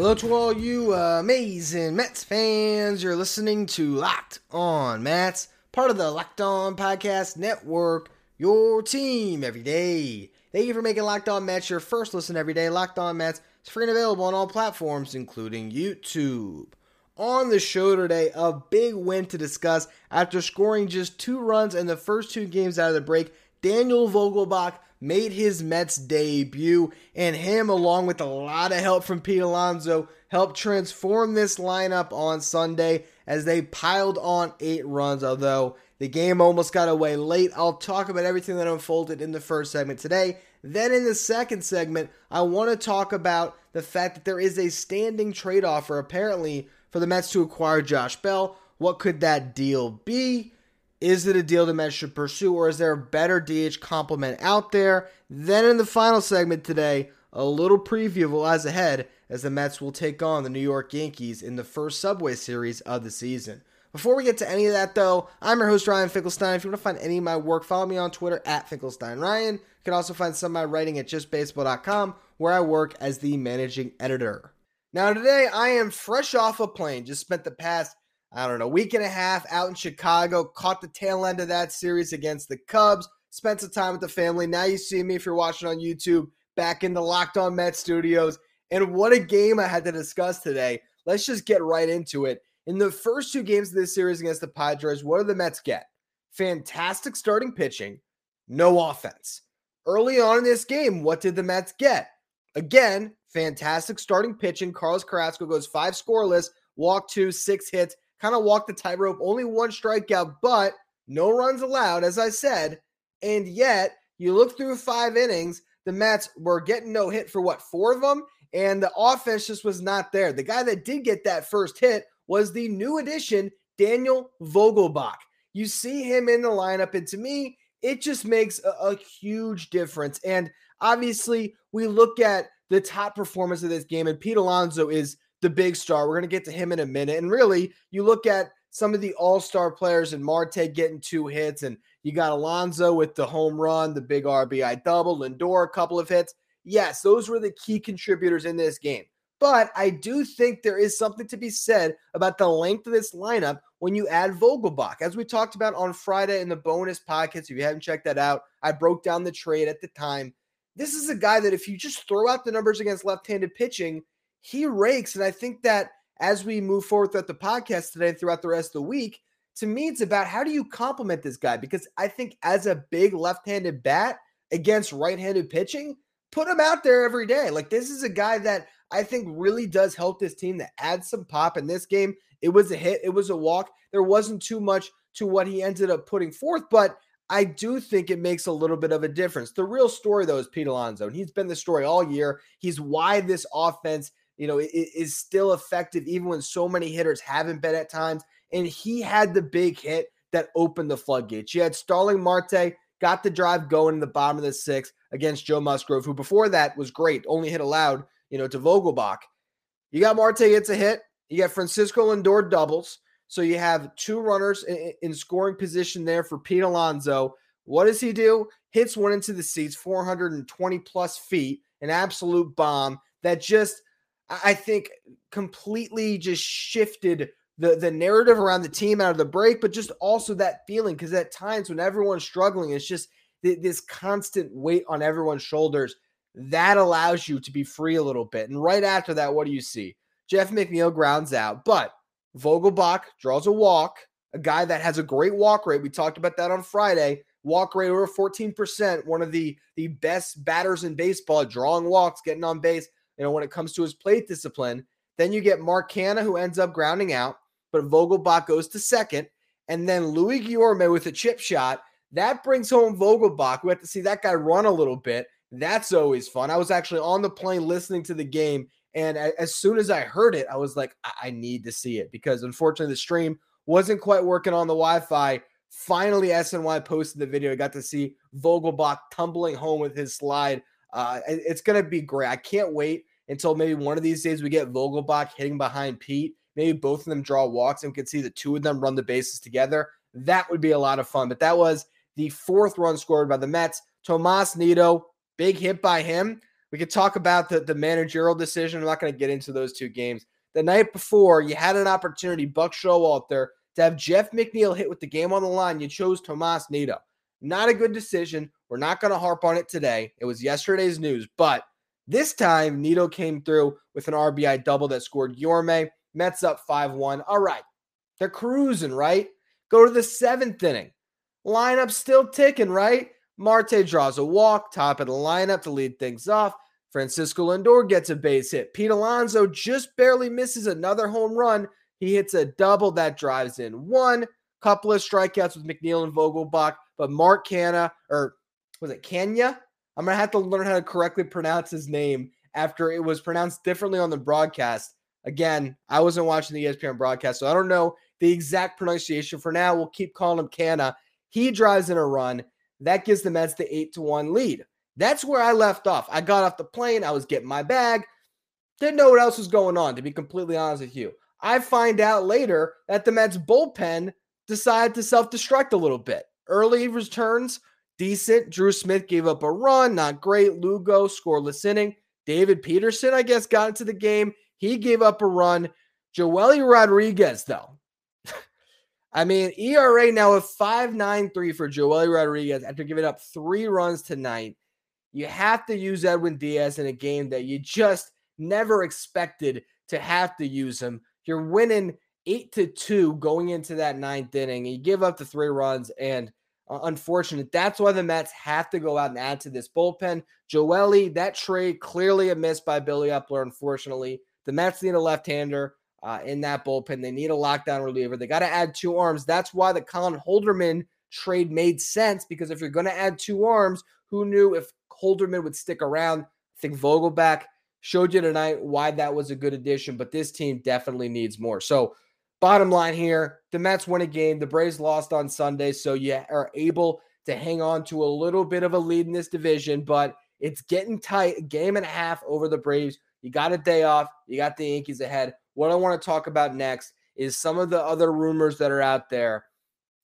Hello to all you uh, amazing Mets fans. You're listening to Locked On Mets, part of the Locked On Podcast Network, your team every day. Thank you for making Locked On Mets your first listen every day. Locked On Mets is free and available on all platforms, including YouTube. On the show today, a big win to discuss after scoring just two runs in the first two games out of the break. Daniel Vogelbach made his Mets debut, and him, along with a lot of help from Pete Alonso, helped transform this lineup on Sunday as they piled on eight runs. Although the game almost got away late, I'll talk about everything that unfolded in the first segment today. Then, in the second segment, I want to talk about the fact that there is a standing trade offer apparently for the Mets to acquire Josh Bell. What could that deal be? Is it a deal the Mets should pursue, or is there a better DH complement out there? Then in the final segment today, a little preview of what lies ahead as the Mets will take on the New York Yankees in the first Subway Series of the season. Before we get to any of that, though, I'm your host, Ryan Finkelstein. If you want to find any of my work, follow me on Twitter at FinkelsteinRyan. You can also find some of my writing at justbaseball.com, where I work as the managing editor. Now, today I am fresh off a plane. Just spent the past I don't know, week and a half out in Chicago, caught the tail end of that series against the Cubs, spent some time with the family. Now you see me if you're watching on YouTube back in the Locked On Mets studios. And what a game I had to discuss today. Let's just get right into it. In the first two games of this series against the Padres, what do the Mets get? Fantastic starting pitching, no offense. Early on in this game, what did the Mets get? Again, fantastic starting pitching. Carlos Carrasco goes five scoreless, walk two, six hits, kind of walked the tightrope, only one strikeout, but no runs allowed, as I said. And yet, you look through five innings, the Mets were getting no hit for what, four of them? And the offense just was not there. The guy that did get that first hit was the new addition, Daniel Vogelbach. You see him in the lineup, and to me, it just makes a, a huge difference. And obviously, we look at the top performance of this game, and Pete Alonso is the big star. We're going to get to him in a minute. And really, you look at some of the all star players and Marte getting two hits, and you got Alonso with the home run, the big RBI double, Lindor, a couple of hits. Yes, those were the key contributors in this game. But I do think there is something to be said about the length of this lineup when you add Vogelbach. As we talked about on Friday in the bonus podcast, if you haven't checked that out, I broke down the trade at the time. This is a guy that if you just throw out the numbers against left handed pitching, he rakes. And I think that as we move forward throughout the podcast today and throughout the rest of the week, to me, it's about how do you complement this guy? Because I think as a big left handed bat against right handed pitching, put him out there every day. Like, this is a guy that I think really does help this team that adds some pop in this game. It was a hit, it was a walk. There wasn't too much to what he ended up putting forth, but I do think it makes a little bit of a difference. The real story, though, is Pete Alonso, and he's been the story all year. He's why this offense you know, is still effective even when so many hitters haven't been at times. And he had the big hit that opened the floodgates. You had Starling Marte got the drive going in the bottom of the sixth against Joe Musgrove, who before that was great, only hit allowed, you know, to Vogelbach. You got Marte gets a hit. You got Francisco Lindor doubles. So you have two runners in, in scoring position there for Pete Alonso. What does he do? Hits one into the seats, 420 plus feet, an absolute bomb that just I think completely just shifted the the narrative around the team out of the break, but just also that feeling because at times when everyone's struggling, it's just th- this constant weight on everyone's shoulders. That allows you to be free a little bit. And right after that, what do you see? Jeff McNeil grounds out, but Vogelbach draws a walk, a guy that has a great walk rate. We talked about that on Friday. Walk rate over 14%, one of the, the best batters in baseball, drawing walks, getting on base you know, when it comes to his plate discipline. Then you get Mark Canha, who ends up grounding out, but Vogelbach goes to second. And then Luis Guillorme with a chip shot. That brings home Vogelbach. We have to see that guy run a little bit. That's always fun. I was actually on the plane listening to the game. And as soon as I heard it, I was like, I need to see it because unfortunately the stream wasn't quite working on the Wi-Fi. Finally, SNY posted the video. I got to see Vogelbach tumbling home with his slide. Uh, it's going to be great. I can't wait until maybe one of these days we get Vogelbach hitting behind Pete. Maybe both of them draw walks and we can see the two of them run the bases together. That would be a lot of fun. But that was the fourth run scored by the Mets. Tomas Nido, big hit by him. We could talk about the, the managerial decision. I'm not going to get into those two games. The night before, you had an opportunity, Buck Showalter, to have Jeff McNeil hit with the game on the line. You chose Tomas Nido. Not a good decision. We're not going to harp on it today. It was yesterday's news, but this time Nido came through with an RBI double that scored Yorme. Mets up 5 1. All right. They're cruising, right? Go to the seventh inning. Lineup still ticking, right? Marte draws a walk, top of the lineup to lead things off. Francisco Lindor gets a base hit. Pete Alonso just barely misses another home run. He hits a double that drives in one. Couple of strikeouts with McNeil and Vogelbach, but Mark Canha, or was it Kenya? I'm gonna have to learn how to correctly pronounce his name after it was pronounced differently on the broadcast. Again, I wasn't watching the ESPN broadcast, so I don't know the exact pronunciation. For now, we'll keep calling him Canna. He drives in a run. That gives the Mets the 8 to 1 lead. That's where I left off. I got off the plane. I was getting my bag. Didn't know what else was going on, to be completely honest with you. I find out later that the Mets bullpen decided to self destruct a little bit. Early returns, decent. Drew Smith gave up a run, not great. Lugo, scoreless inning. David Peterson, I guess, got into the game. He gave up a run. Joely Rodriguez, though. I mean, ERA now of 5.93 for Joely Rodriguez after giving up three runs tonight. You have to use Edwin Diaz in a game that you just never expected to have to use him. You're winning eight to two going into that ninth inning. You give up the three runs, and unfortunate. That's why the Mets have to go out and add to this bullpen. Joely, that trade clearly a miss by Billy Eppler. Unfortunately, the Mets need a left-hander uh, in that bullpen. They need a lockdown reliever. They got to add two arms. That's why the Colin Holderman trade made sense because if you're going to add two arms, who knew if Holderman would stick around? I think Vogelbach showed you tonight why that was a good addition, but this team definitely needs more. So, bottom line here the Mets win a game. The Braves lost on Sunday, so you are able to hang on to a little bit of a lead in this division, but it's getting tight. game and a half over the Braves. You got a day off. You got the Yankees ahead. What I want to talk about next is some of the other rumors that are out there.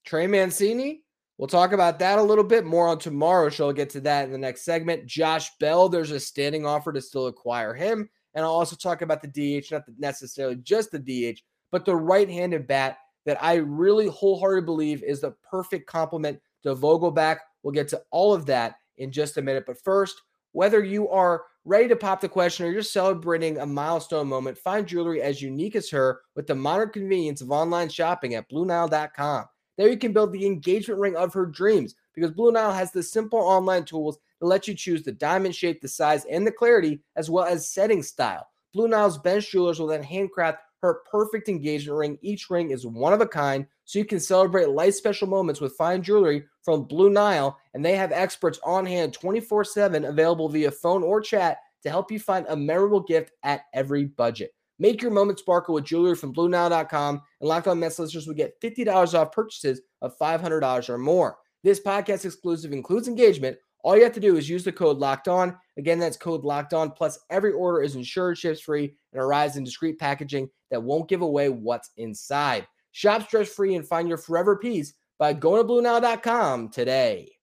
Trey Mancini, we'll talk about that a little bit more on tomorrow's show. I'll get to that in the next segment. Josh Bell, there's a standing offer to still acquire him. And I'll also talk about the DH, not necessarily just the DH, but the right handed bat that I really wholeheartedly believe is the perfect complement to Vogelbach. We'll get to all of that in just a minute. But first, whether you are ready to pop the question or you're celebrating a milestone moment, find jewelry as unique as her with the modern convenience of online shopping at BlueNile.com. There you can build the engagement ring of her dreams because Blue Nile has the simple online tools to let you choose the diamond shape, the size, and the clarity, as well as setting style. Blue Nile's bench jewelers will then handcraft her perfect engagement ring. Each ring is one of a kind, so you can celebrate life special moments with fine jewelry from Blue Nile. And they have experts on hand 24 7 available via phone or chat to help you find a memorable gift at every budget. Make your moment sparkle with jewelry from BlueNile.com, and Locked On Mets listeners will get $50 off purchases of $500 or more. This podcast exclusive includes engagement. All you have to do is use the code Locked On. Again, that's code Locked On. Plus, every order is insured, ships free, and arrives in discreet packaging that won't give away what's inside. Shop stress free and find your forever piece by going to BlueNile.com today.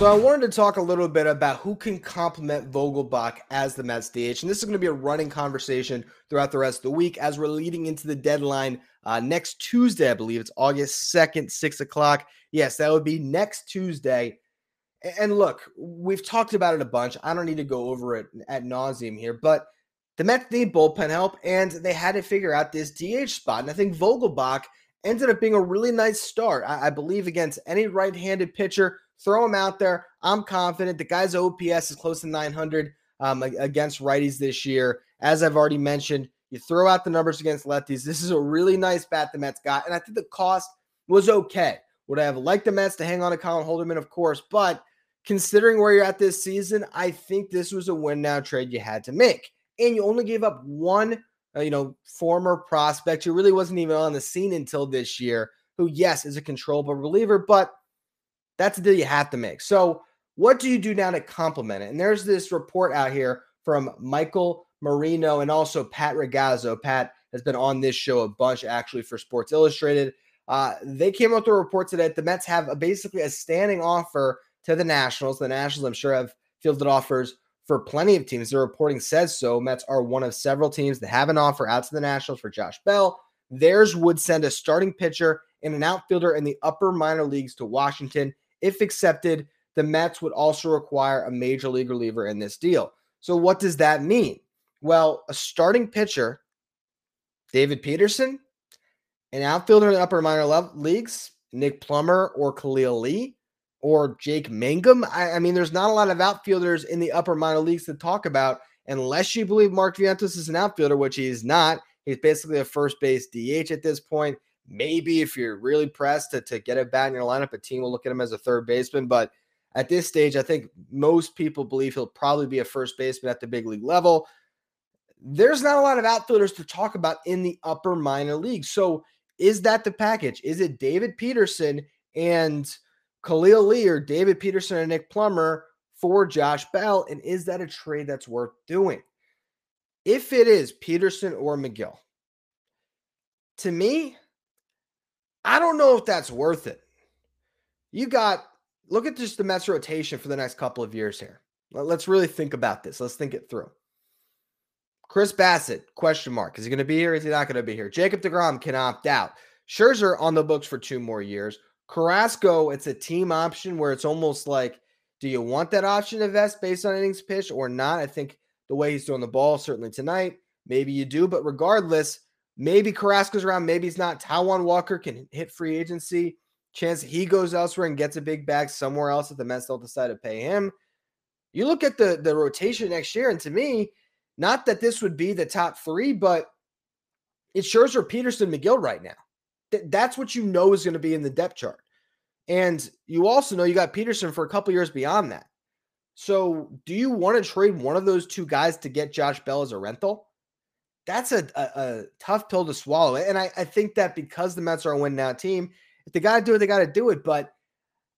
So I wanted to talk a little bit about who can complement Vogelbach as the Mets DH, and this is going to be a running conversation throughout the rest of the week as we're leading into the deadline uh, next Tuesday. I believe it's August second, six o'clock. Yes, that would be next Tuesday. And look, we've talked about it a bunch. I don't need to go over it at nauseum here, but the Mets need bullpen help, and they had to figure out this DH spot. And I think Vogelbach ended up being a really nice start. I, I believe against any right-handed pitcher Throw him out there. I'm confident. The guy's OPS is close to 900 um, against righties this year. As I've already mentioned, you throw out the numbers against lefties. This is a really nice bat the Mets got. And I think the cost was okay. Would I have liked the Mets to hang on to Colin Holderman? Of course, but considering where you're at this season, I think this was a win now trade you had to make. And you only gave up one, uh, you know, former prospect who really wasn't even on the scene until this year, who, yes, is a controllable reliever, but that's a deal you have to make. So, what do you do now to complement it? And there's this report out here from Michael Marino and also Pat Ragazzo. Pat has been on this show a bunch actually for Sports Illustrated. Uh, they came out with a report today that the Mets have a, basically a standing offer to the Nationals. The Nationals, I'm sure, have fielded offers for plenty of teams. The reporting says so. Mets are one of several teams that have an offer out to the Nationals for Josh Bell. Theirs would send a starting pitcher and an outfielder in the upper minor leagues to Washington. If accepted, the Mets would also require a major league reliever in this deal. So, what does that mean? Well, a starting pitcher, David Peterson, an outfielder in the upper minor level leagues, Nick Plummer or Khalil Lee or Jake Mangum. I, I, mean, there's not a lot of outfielders in the upper minor leagues to talk about unless you believe Mark Vientos is an outfielder, which he's not. He's basically a first base DH at this point. Maybe if you're really pressed to, to get a bat in your lineup, a team will look at him as a third baseman. But at this stage, I think most people believe he'll probably be a first baseman at the big league level. There's not a lot of outfielders to talk about in the upper minor leagues. So is that the package? Is it David Peterson and Khalil Lee or David Peterson and Nick Plummer for Josh Bell? And is that a trade that's worth doing? If it is Peterson or Megill, to me, I don't know if that's worth it. You got, look at just the Mets rotation for the next couple of years here. Let's really think about this. Let's think it through. Chris Bassitt, question mark. Is he going to be here? Is he not going to be here? Jacob DeGrom can opt out. Scherzer on the books for two more years. Carrasco, it's a team option where it's almost like, do you want that option to vest based on innings pitched or not? I think the way he's throwing the ball, certainly tonight, maybe you do. But regardless, maybe Carrasco's around, maybe he's not. Taijuan Walker can hit free agency. Chance he goes elsewhere and gets a big bag somewhere else if the Mets don't decide to pay him. You look at the the rotation next year, and to me, not that this would be the top three, but it's Scherzer, Peterson, Megill right now. Th- that's what you know is going to be in the depth chart. And you also know you got Peterson for a couple years beyond that. So, do you want to trade one of those two guys to get Josh Bell as a rental? That's a, a, a tough pill to swallow. And I, I, think that because the Mets are a win now team, if they got to do it, they got to do it. But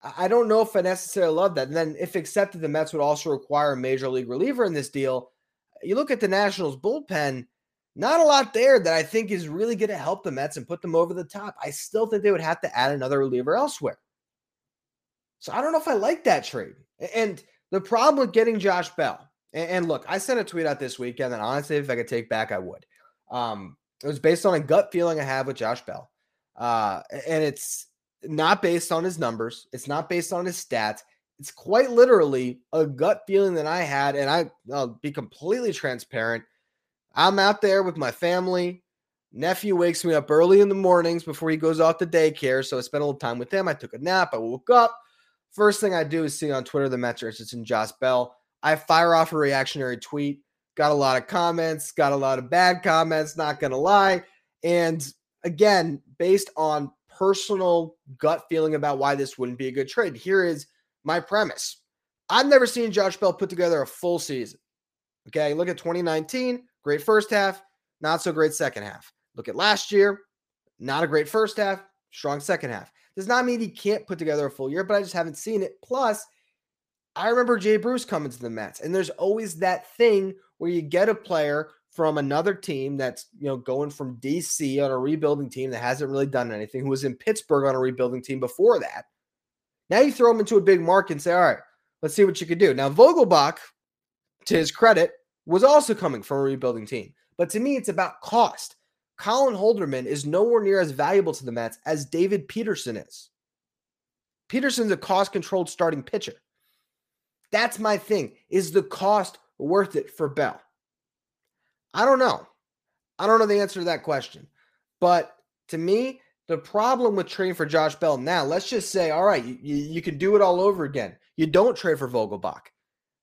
I don't know if I necessarily love that. And then, if accepted, the Mets would also require a major league reliever in this deal you look at the Nationals bullpen, not a lot there that I think is really going to help the Mets and put them over the top. I still think they would have to add another reliever elsewhere. So I don't know if I like that trade. And the problem with getting Josh Bell, and, look, I sent a tweet out this weekend, and honestly, if I could take back, I would. Um, it was based on a gut feeling I have with Josh Bell. Uh, and it's not based on his numbers, it's not based on his stats. It's quite literally a gut feeling that I had, and I, I'll be completely transparent. I'm out there with my family. Nephew wakes me up early in the mornings before he goes off to daycare. So I spent a little time with him. I took a nap. I woke up. First thing I do is see on Twitter the Mets it's in Josh Bell. I fire off a reactionary tweet. Got a lot of comments, got a lot of bad comments, not going to lie. And again, based on personal gut feeling about why this wouldn't be a good trade, here is my premise. I've never seen Josh Bell put together a full season. Okay, look at 2019, great first half, not so great second half. Look at last year, not a great first half, strong second half. Does not mean he can't put together a full year, but I just haven't seen it. Plus, I remember Jay Bruce coming to the Mets, and there's always that thing where you get a player from another team that's you know going from DC on a rebuilding team that hasn't really done anything, who was in Pittsburgh on a rebuilding team before that, now you throw him into a big market and say, all right, let's see what you can do. Now, Vogelbach, to his credit, was also coming from a rebuilding team. But to me, it's about cost. Colin Holderman is nowhere near as valuable to the Mets as David Peterson is. Peterson's a cost controlled starting pitcher. That's my thing. Is the cost worth it for Bell? I don't know. I don't know the answer to that question. But to me, the problem with trading for Josh Bell now, let's just say, all right, you, you can do it all over again. You don't trade for Vogelbach.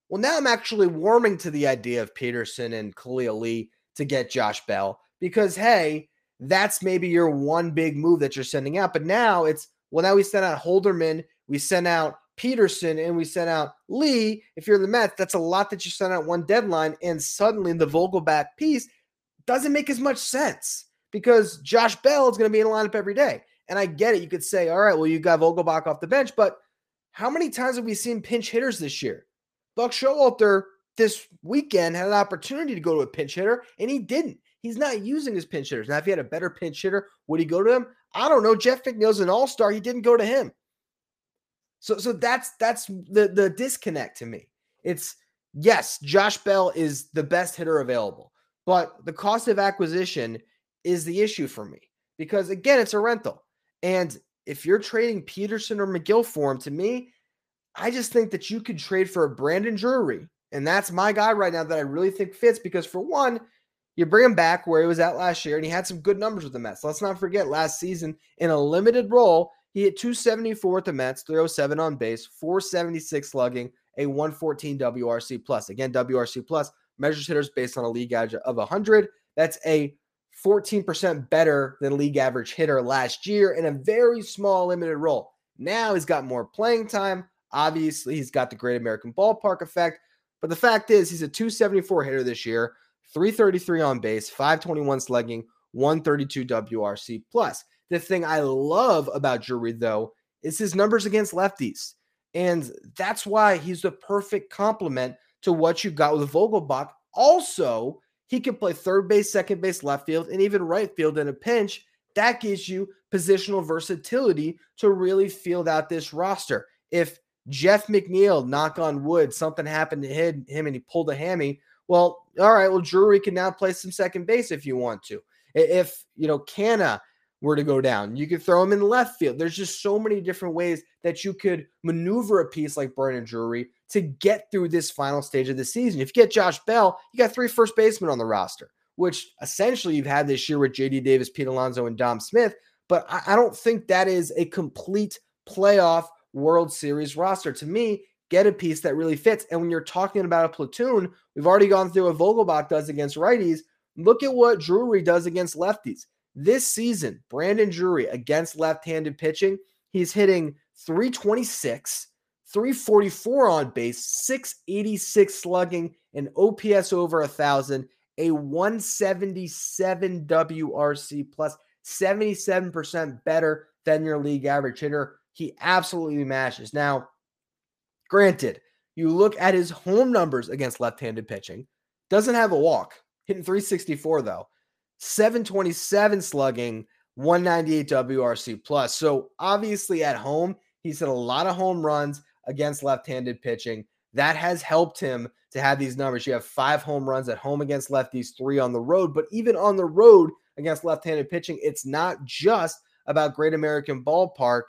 Well, now I'm actually warming to the idea of Peterson and Khalil Lee to get Josh Bell because, hey, that's maybe your one big move that you're sending out. But now it's well, now we sent out Holderman, we sent out Peterson, and we sent out Lee. If you're the Mets, that's a lot that you sent out one deadline, and suddenly the Vogelbach piece doesn't make as much sense because Josh Bell is going to be in the lineup every day. And I get it. You could say, all right, well, you got Vogelbach off the bench, but how many times have we seen pinch hitters this year? Buck Showalter this weekend had an opportunity to go to a pinch hitter, and he didn't. He's not using his pinch hitters. Now, if he had a better pinch hitter, would he go to him? I don't know. Jeff McNeil's an all-star. He didn't go to him. So, so that's that's the the disconnect to me. It's yes, Josh Bell is the best hitter available, but the cost of acquisition is the issue for me because again, it's a rental. And if you're trading Peterson or Megill for him, to me, I just think that you could trade for a Brandon Drury. And that's my guy right now that I really think fits because, for one, you bring him back where he was at last year, and he had some good numbers with the Mets. Let's not forget last season in a limited role, he hit 274 with the Mets, 307 on base, 476 slugging, a 114 WRC plus. Again, WRC plus measures hitters based on a league average of 100. That's a 14% better than league average hitter last year in a very small limited role. Now he's got more playing time. Obviously, he's got the Great American Ballpark effect. But the fact is, he's a 274 hitter this year, 333 on base, 521 slugging, 132 WRC plus. The thing I love about Drury, though, is his numbers against lefties. And that's why he's the perfect complement to what you got with Vogelbach. Also, he can play third base, second base, left field, and even right field in a pinch. That gives you positional versatility to really field out this roster. If Jeff McNeil, knock on wood, something happened to hit him and he pulled a hammy, well, all right, well, Drury can now play some second base if you want to. If, you know, Canha were to go down, you could throw him in left field. There's just so many different ways that you could maneuver a piece like Brandon Drury to get through this final stage of the season. If you get Josh Bell, you got three first basemen on the roster, which essentially you've had this year with JD Davis, Pete Alonso, and Dom Smith. But I, I don't think that is a complete playoff World Series roster. To me, get a piece that really fits. And when you're talking about a platoon, we've already gone through what Vogelbach does against righties. Look at what Drury does against lefties. This season, Brandon Drury against left handed pitching, he's hitting 326 344 on base, 686 slugging, an OPS over a thousand, a 177 WRC plus, 77% better than your league average hitter. He absolutely mashes. Now, granted, you look at his home numbers against left handed pitching, doesn't have a walk, hitting 364 though, 727 slugging, 198 WRC plus. So obviously at home, he's hit a lot of home runs against left handed pitching. That has helped him to have these numbers. You have five home runs at home against lefties, three on the road. But even on the road against left handed pitching, it's not just about Great American Ballpark.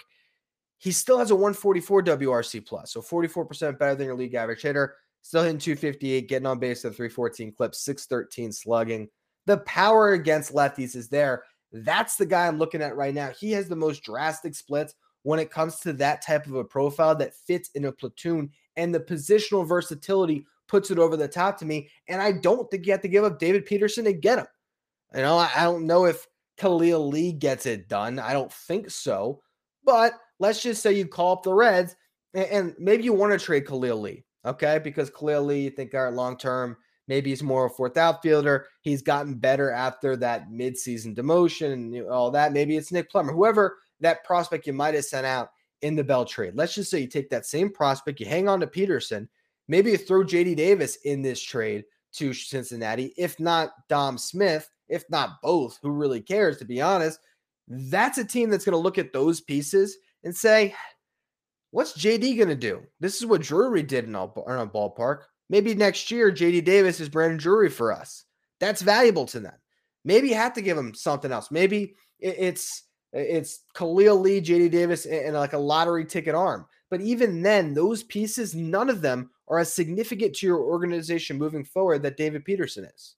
He still has a 144 WRC plus, so 44% better than your league average hitter. Still hitting 258, getting on base at 314 clips, 613 slugging. The power against lefties is there. That's the guy I'm looking at right now. He has the most drastic splits when it comes to that type of a profile that fits in a platoon and the positional versatility puts it over the top to me. And I don't think you have to give up David Peterson to get him. You know, I don't know if Khalil Lee gets it done. I don't think so. But let's just say you call up the Reds and, maybe you want to trade Khalil Lee, okay? Because Khalil Lee, you think, right, long term, maybe he's more a fourth outfielder. He's gotten better after that midseason demotion and all that. Maybe it's Nick Plummer, whoever that prospect you might have sent out in the Bell trade. Let's just say you take that same prospect, you hang on to Peterson, maybe you throw JD Davis in this trade to Cincinnati, if not Dom Smith, if not both, who really cares, to be honest. That's a team that's going to look at those pieces and say, what's JD going to do? This is what Drury did in a, in a ballpark. Maybe next year, JD Davis is Brandon Drury for us. That's valuable to them. Maybe you have to give them something else. Maybe it's it's Khalil Lee, JD Davis, and, like a lottery ticket arm. But even then, those pieces, none of them are as significant to your organization moving forward that David Peterson is.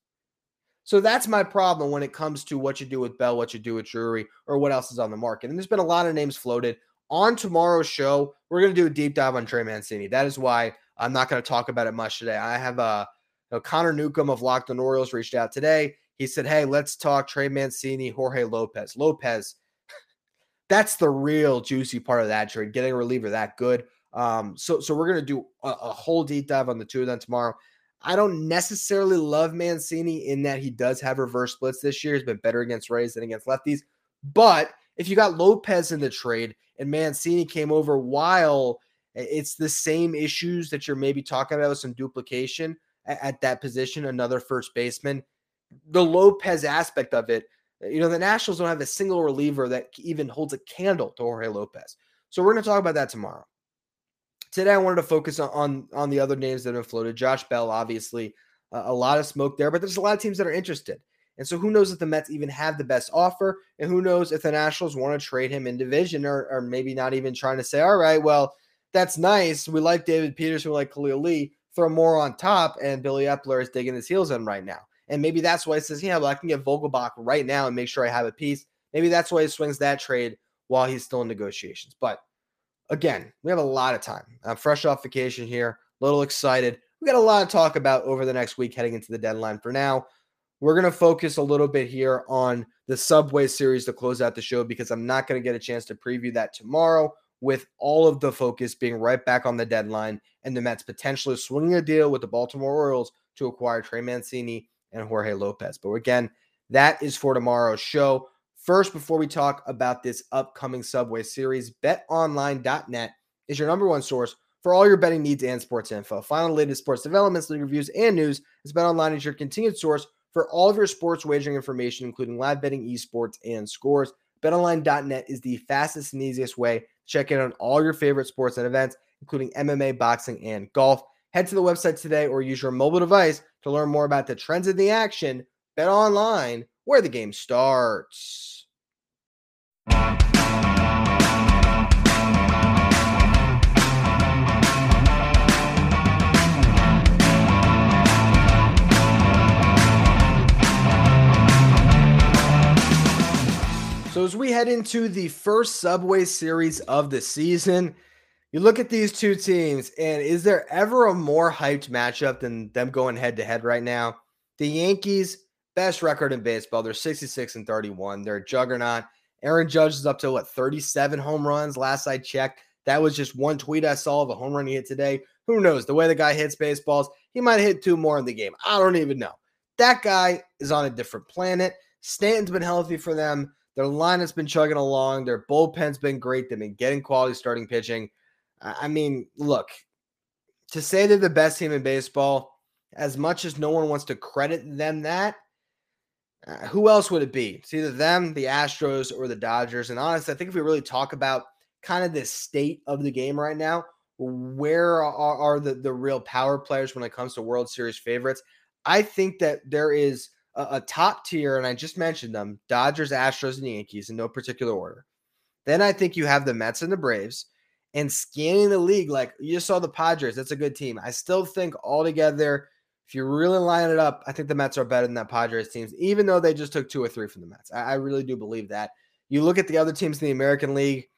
So that's my problem when it comes to what you do with Bell, what you do with Drury, or what else is on the market. And there's been a lot of names floated. On tomorrow's show, we're going to do a deep dive on Trey Mancini. That is why I'm not going to talk about it much today. I have a uh, you know, Connor Newcomb of Locked on Orioles reached out today. He said, Hey, let's talk Trey Mancini, Jorge Lopez. Lopez, that's the real juicy part of that trade, getting a reliever that good. Um, so, so we're going to do a, a whole deep dive on the two of them tomorrow. I don't necessarily love Mancini in that he does have reverse splits this year. He's been better against Rays than against lefties. But if you got Lopez in the trade and Mancini came over while it's the same issues that you're maybe talking about with some duplication at, at that position, another first baseman, the Lopez aspect of it, you know, the Nationals don't have a single reliever that even holds a candle to Jorge Lopez. So we're going to talk about that tomorrow. Today, I wanted to focus on on, on the other names that have floated. Josh Bell, obviously, uh, a lot of smoke there, but there's a lot of teams that are interested. And so, who knows if the Mets even have the best offer, and who knows if the Nationals want to trade him in division, or, or maybe not even trying to say, all right, well, that's nice. We like David Peterson, we like Khalil Lee, throw more on top, and Billy Eppler is digging his heels in right now. And maybe that's why he says, yeah, well, I can get Vogelbach right now and make sure I have a piece. Maybe that's why he swings that trade while he's still in negotiations. But again, we have a lot of time. I'm fresh off vacation here, a little excited. We got a lot to talk about over the next week heading into the deadline. For now, we're going to focus a little bit here on the Subway series to close out the show because I'm not going to get a chance to preview that tomorrow with all of the focus being right back on the deadline and the Mets potentially swinging a deal with the Baltimore Orioles to acquire Trey Mancini and Jorge Lopez. But again, that is for tomorrow's show. First, before we talk about this upcoming Subway series, betonline.net is your number one source for all your betting needs and sports info. Final latest sports developments, league reviews, and news. As BetOnline is your continued source for all of your sports wagering information, including live betting, esports, and scores. BetOnline.net is the fastest and easiest way check in on all your favorite sports and events, including MMA, boxing, and golf. Head to the website today or use your mobile device to learn more about the trends in the action. Bet online where the game starts. So, as we head into the first Subway series of the season, you look at these two teams, and is there ever a more hyped matchup than them going head to head right now? The Yankees, best record in baseball. They're 66 and 31. They're a juggernaut. Aaron Judge is up to what 37 home runs last I checked. That was just one tweet I saw of a home run he hit today. Who knows? The way the guy hits baseballs, he might hit two more in the game. I don't even know. That guy is on a different planet. Stanton's been healthy for them. Their line has been chugging along. Their bullpen's been great. They've been getting quality starting pitching. I mean, look, to say they're the best team in baseball, as much as no one wants to credit them that, uh, who else would it be? It's either them, the Astros, or the Dodgers. And honestly, I think if we really talk about kind of the state of the game right now, where are, are the, the real power players when it comes to World Series favorites? I think that there is a, a top tier, and I just mentioned them Dodgers, Astros, and Yankees in no particular order. Then I think you have the Mets and the Braves and scanning the league, like you saw the Padres, that's a good team. I still think altogether, if you really line it up, I think the Mets are better than that Padres teams, even though they just took two or three from the Mets. I, I really do believe that. You look at the other teams in the American League,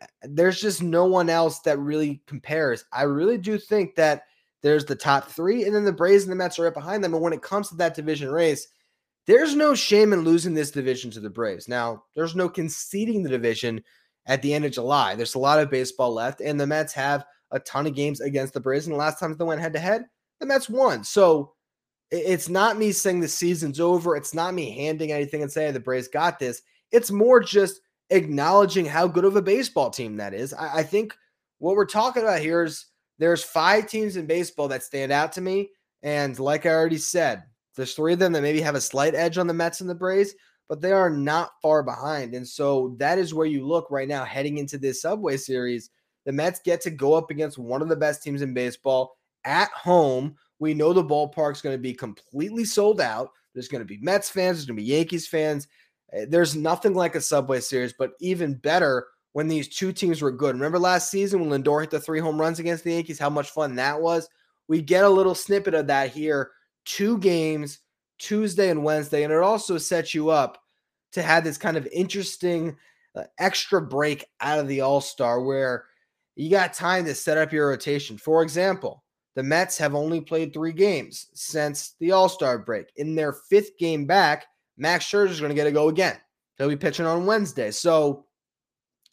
eh, there's just no one else that really compares. I really do think that there's the top three, and then the Braves and the Mets are right behind them. And when it comes to that division race, there's no shame in losing this division to the Braves. Now, there's no conceding the division at the end of July. There's a lot of baseball left, and the Mets have a ton of games against the Braves. And the last time they went head to head, the Mets won. So it's not me saying the season's over. It's not me handing anything and saying the Braves got this. It's more just acknowledging how good of a baseball team that is. I, I think what we're talking about here is there's five teams in baseball that stand out to me. And like I already said, there's three of them that maybe have a slight edge on the Mets and the Braves, but they are not far behind. And so that is where you look right now heading into this Subway series. The Mets get to go up against one of the best teams in baseball at home. We know the ballpark's going to be completely sold out. There's going to be Mets fans, there's going to be Yankees fans. Eh, there's nothing like a Subway series, but even better when these two teams were good. Remember last season when Lindor hit the three home runs against the Yankees, how much fun that was? We get a little snippet of that here. Two games Tuesday and Wednesday. And it also sets you up to have this kind of interesting uh, extra break out of the All Star where you got time to set up your rotation. For example, the Mets have only played three games since the All Star break. In their fifth game back, Max Scherzer is going to get a go again. He'll be pitching on Wednesday. So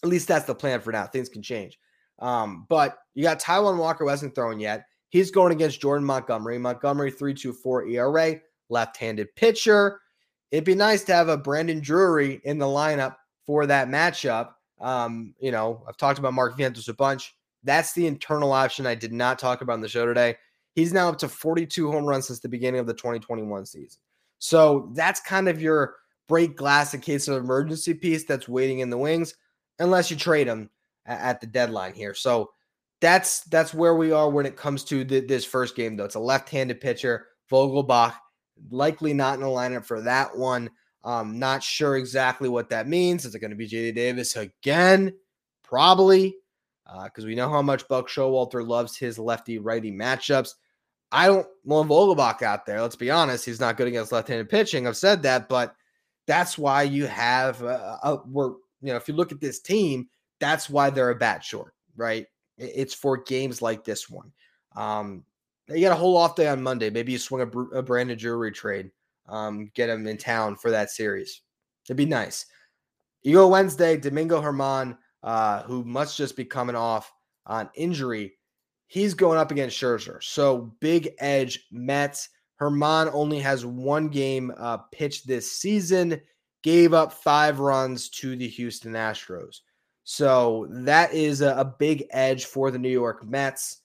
at least that's the plan for now. Things can change. Um, but you got Taijuan Walker hasn't thrown yet. He's going against Jordan Montgomery. Montgomery 3.24 ERA, left-handed pitcher. It'd be nice to have a Brandon Drury in the lineup for that matchup. Um, you know, I've talked about Mark Vientos a bunch. That's the internal option I did not talk about in the show today. He's now up to 42 home runs since the beginning of the 2021 season. So that's kind of your break glass in case of emergency piece that's waiting in the wings, unless you trade him at the deadline here. So that's that's where we are when it comes to the, this first game, though. It's a left-handed pitcher, Vogelbach, likely not in the lineup for that one. Um, not sure exactly what that means. Is it going to be JD Davis again? Probably, because uh, we know how much Buck Showalter loves his lefty-righty matchups. I don't want Vogelbach out there. Let's be honest; he's not good against left-handed pitching. I've said that, but that's why you have a, a, we're you know if you look at this team, that's why they're a bat short, right? It's for games like this one. Um, you got a whole off day on Monday. Maybe you swing a, a Brandon Drury trade, um, get him in town for that series. It'd be nice. You go Wednesday, Domingo Germán, uh, who must just be coming off on injury. He's going up against Scherzer. So big edge Mets. Germán only has one game uh, pitched this season, gave up five runs to the Houston Astros. So that is a, big edge for the New York Mets.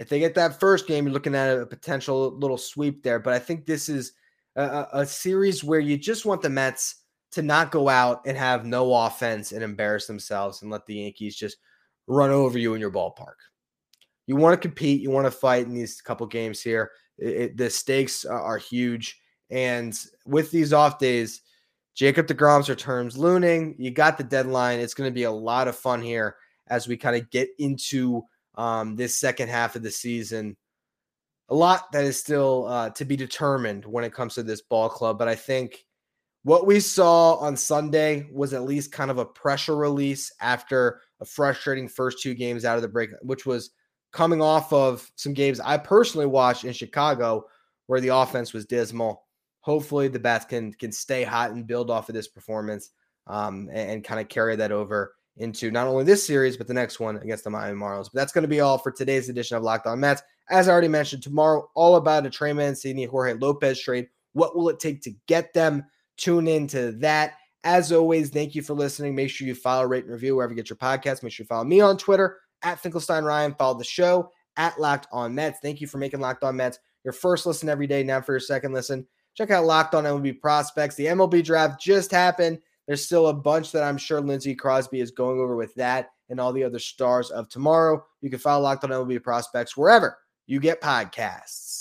If they get that first game, you're looking at a potential little sweep there. But I think this is a, a series where you just want the Mets to not go out and have no offense and embarrass themselves and let the Yankees just run over you in your ballpark. You want to compete, you want to fight in these couple games here. It, it, the stakes are huge. And with these off days, Jacob DeGrom's returns looming. You got the deadline. It's going to be a lot of fun here as we kind of get into um, this second half of the season. A lot that is still uh, to be determined when it comes to this ball club, but I think what we saw on Sunday was at least kind of a pressure release after a frustrating first two games out of the break, which was coming off of some games I personally watched in Chicago where the offense was dismal hopefully the bats can can stay hot and build off of this performance um, and, and kind of carry that over into not only this series but the next one against the Miami Marlins. But that's going to be all for today's edition of Locked On Mets. As I already mentioned, tomorrow all about a Trey Mancini, Jorge Lopez trade. What will it take to get them? Tune into that. As always, thank you for listening. Make sure you follow, rate, and review wherever you get your podcast. Make sure you follow me on Twitter at Finkelstein Ryan. Follow the show at Locked On Mets. Thank you for making Locked On Mets your first listen every day. Now for your second listen. Check out Locked On MLB Prospects. The MLB draft just happened. There's still a bunch that I'm sure Lindsey Crosby is going over with that and all the other stars of tomorrow. You can follow Locked On MLB Prospects wherever you get podcasts.